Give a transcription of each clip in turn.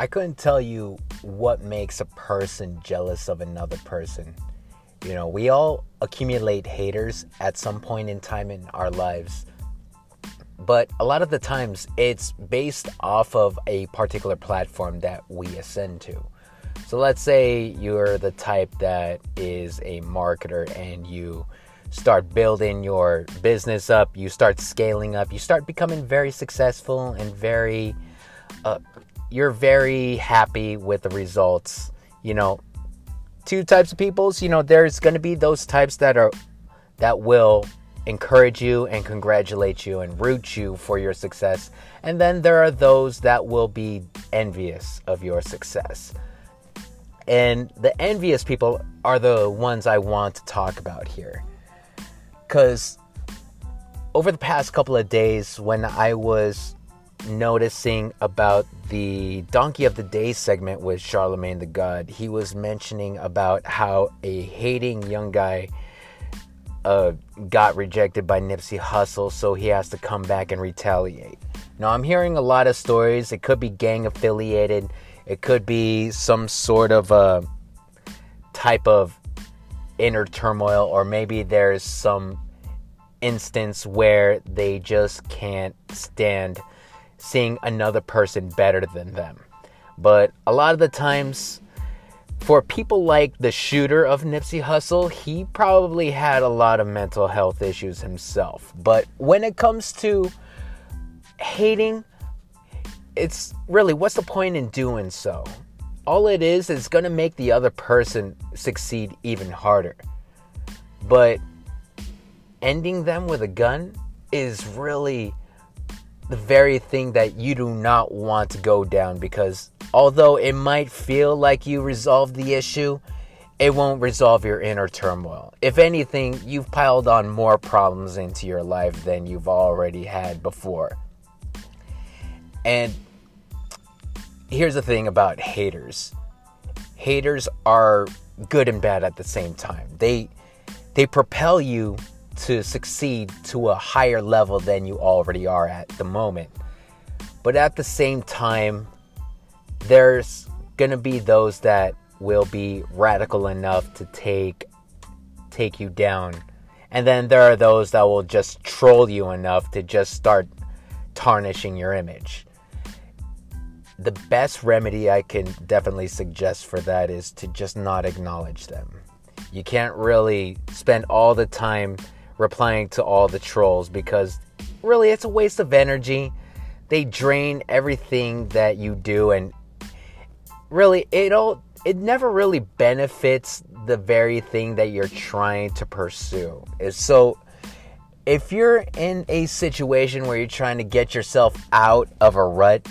I couldn't tell you what makes a person jealous of another person. You know, we all accumulate haters at some point in time in our lives. But a lot of the times it's based off of a particular platform that we ascend to. So let's say you're the type that is a marketer and you start building your business up, you start scaling up, you start becoming very successful and very uh, you're very happy with the results. You know, two types of peoples, you know, there's going to be those types that are that will encourage you and congratulate you and root you for your success. And then there are those that will be envious of your success. And the envious people are the ones I want to talk about here. Cuz over the past couple of days when I was noticing about the Donkey of the Day segment with Charlemagne the God. He was mentioning about how a hating young guy uh, got rejected by Nipsey Hussle, so he has to come back and retaliate. Now, I'm hearing a lot of stories. It could be gang affiliated, it could be some sort of a uh, type of inner turmoil, or maybe there's some instance where they just can't stand seeing another person better than them. But a lot of the times, for people like the shooter of Nipsey Hussle, he probably had a lot of mental health issues himself. But when it comes to hating, it's really what's the point in doing so? All it is is going to make the other person succeed even harder. But ending them with a gun is really the very thing that you do not want to go down because although it might feel like you resolved the issue, it won't resolve your inner turmoil. If anything, you've piled on more problems into your life than you've already had before. And here's the thing about haters haters are good and bad at the same time. They they propel you to succeed to a higher level than you already are at the moment. But at the same time, there's going to be those that will be radical enough to take take you down. And then there are those that will just troll you enough to just start tarnishing your image. The best remedy I can definitely suggest for that is to just not acknowledge them. You can't really spend all the time replying to all the trolls because really it's a waste of energy. They drain everything that you do and really it all it never really benefits the very thing that you're trying to pursue. So if you're in a situation where you're trying to get yourself out of a rut,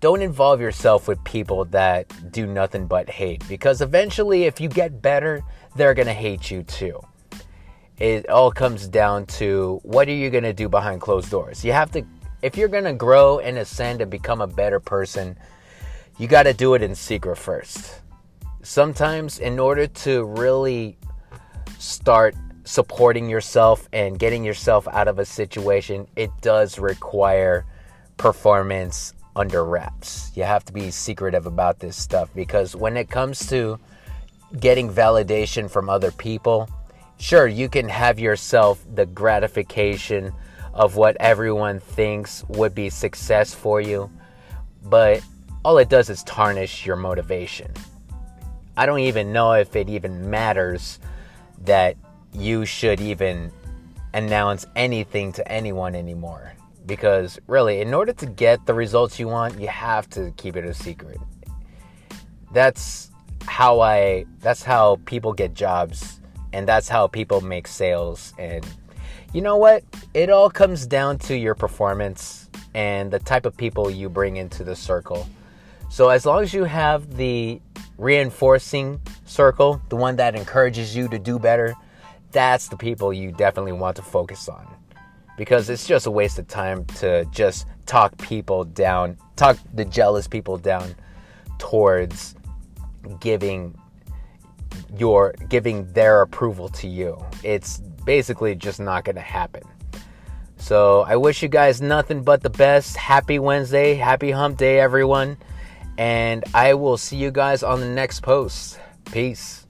don't involve yourself with people that do nothing but hate because eventually if you get better, they're going to hate you too it all comes down to what are you going to do behind closed doors. You have to, if you're going to grow and ascend and become a better person, you got to do it in secret first. Sometimes, in order to really start supporting yourself and getting yourself out of a situation, it does require performance under wraps. You have to be secretive about this stuff because when it comes to getting validation from other people, sure, you can have yourself the gratification of what everyone thinks would be success for you, but all it does is tarnish your motivation. I don't even know if it even matters that you should even announce anything to anyone anymore. Because really, in order to get the results you want, you have to keep it a secret. That's how I that's how people get jobs and that's how people make sales. And you know what? It all comes down to your performance and the type of people you bring into the circle. So as long as you have the reinforcing circle the one that encourages you to do better that's the people you definitely want to focus on. Because it's just a waste of time to just talk people down talk the jealous people down towards giving you're giving their approval to you. It's basically just not going to happen. So I wish you guys nothing but the best. Happy Wednesday. Happy hump day, everyone. And I will see you guys on the next post. Peace.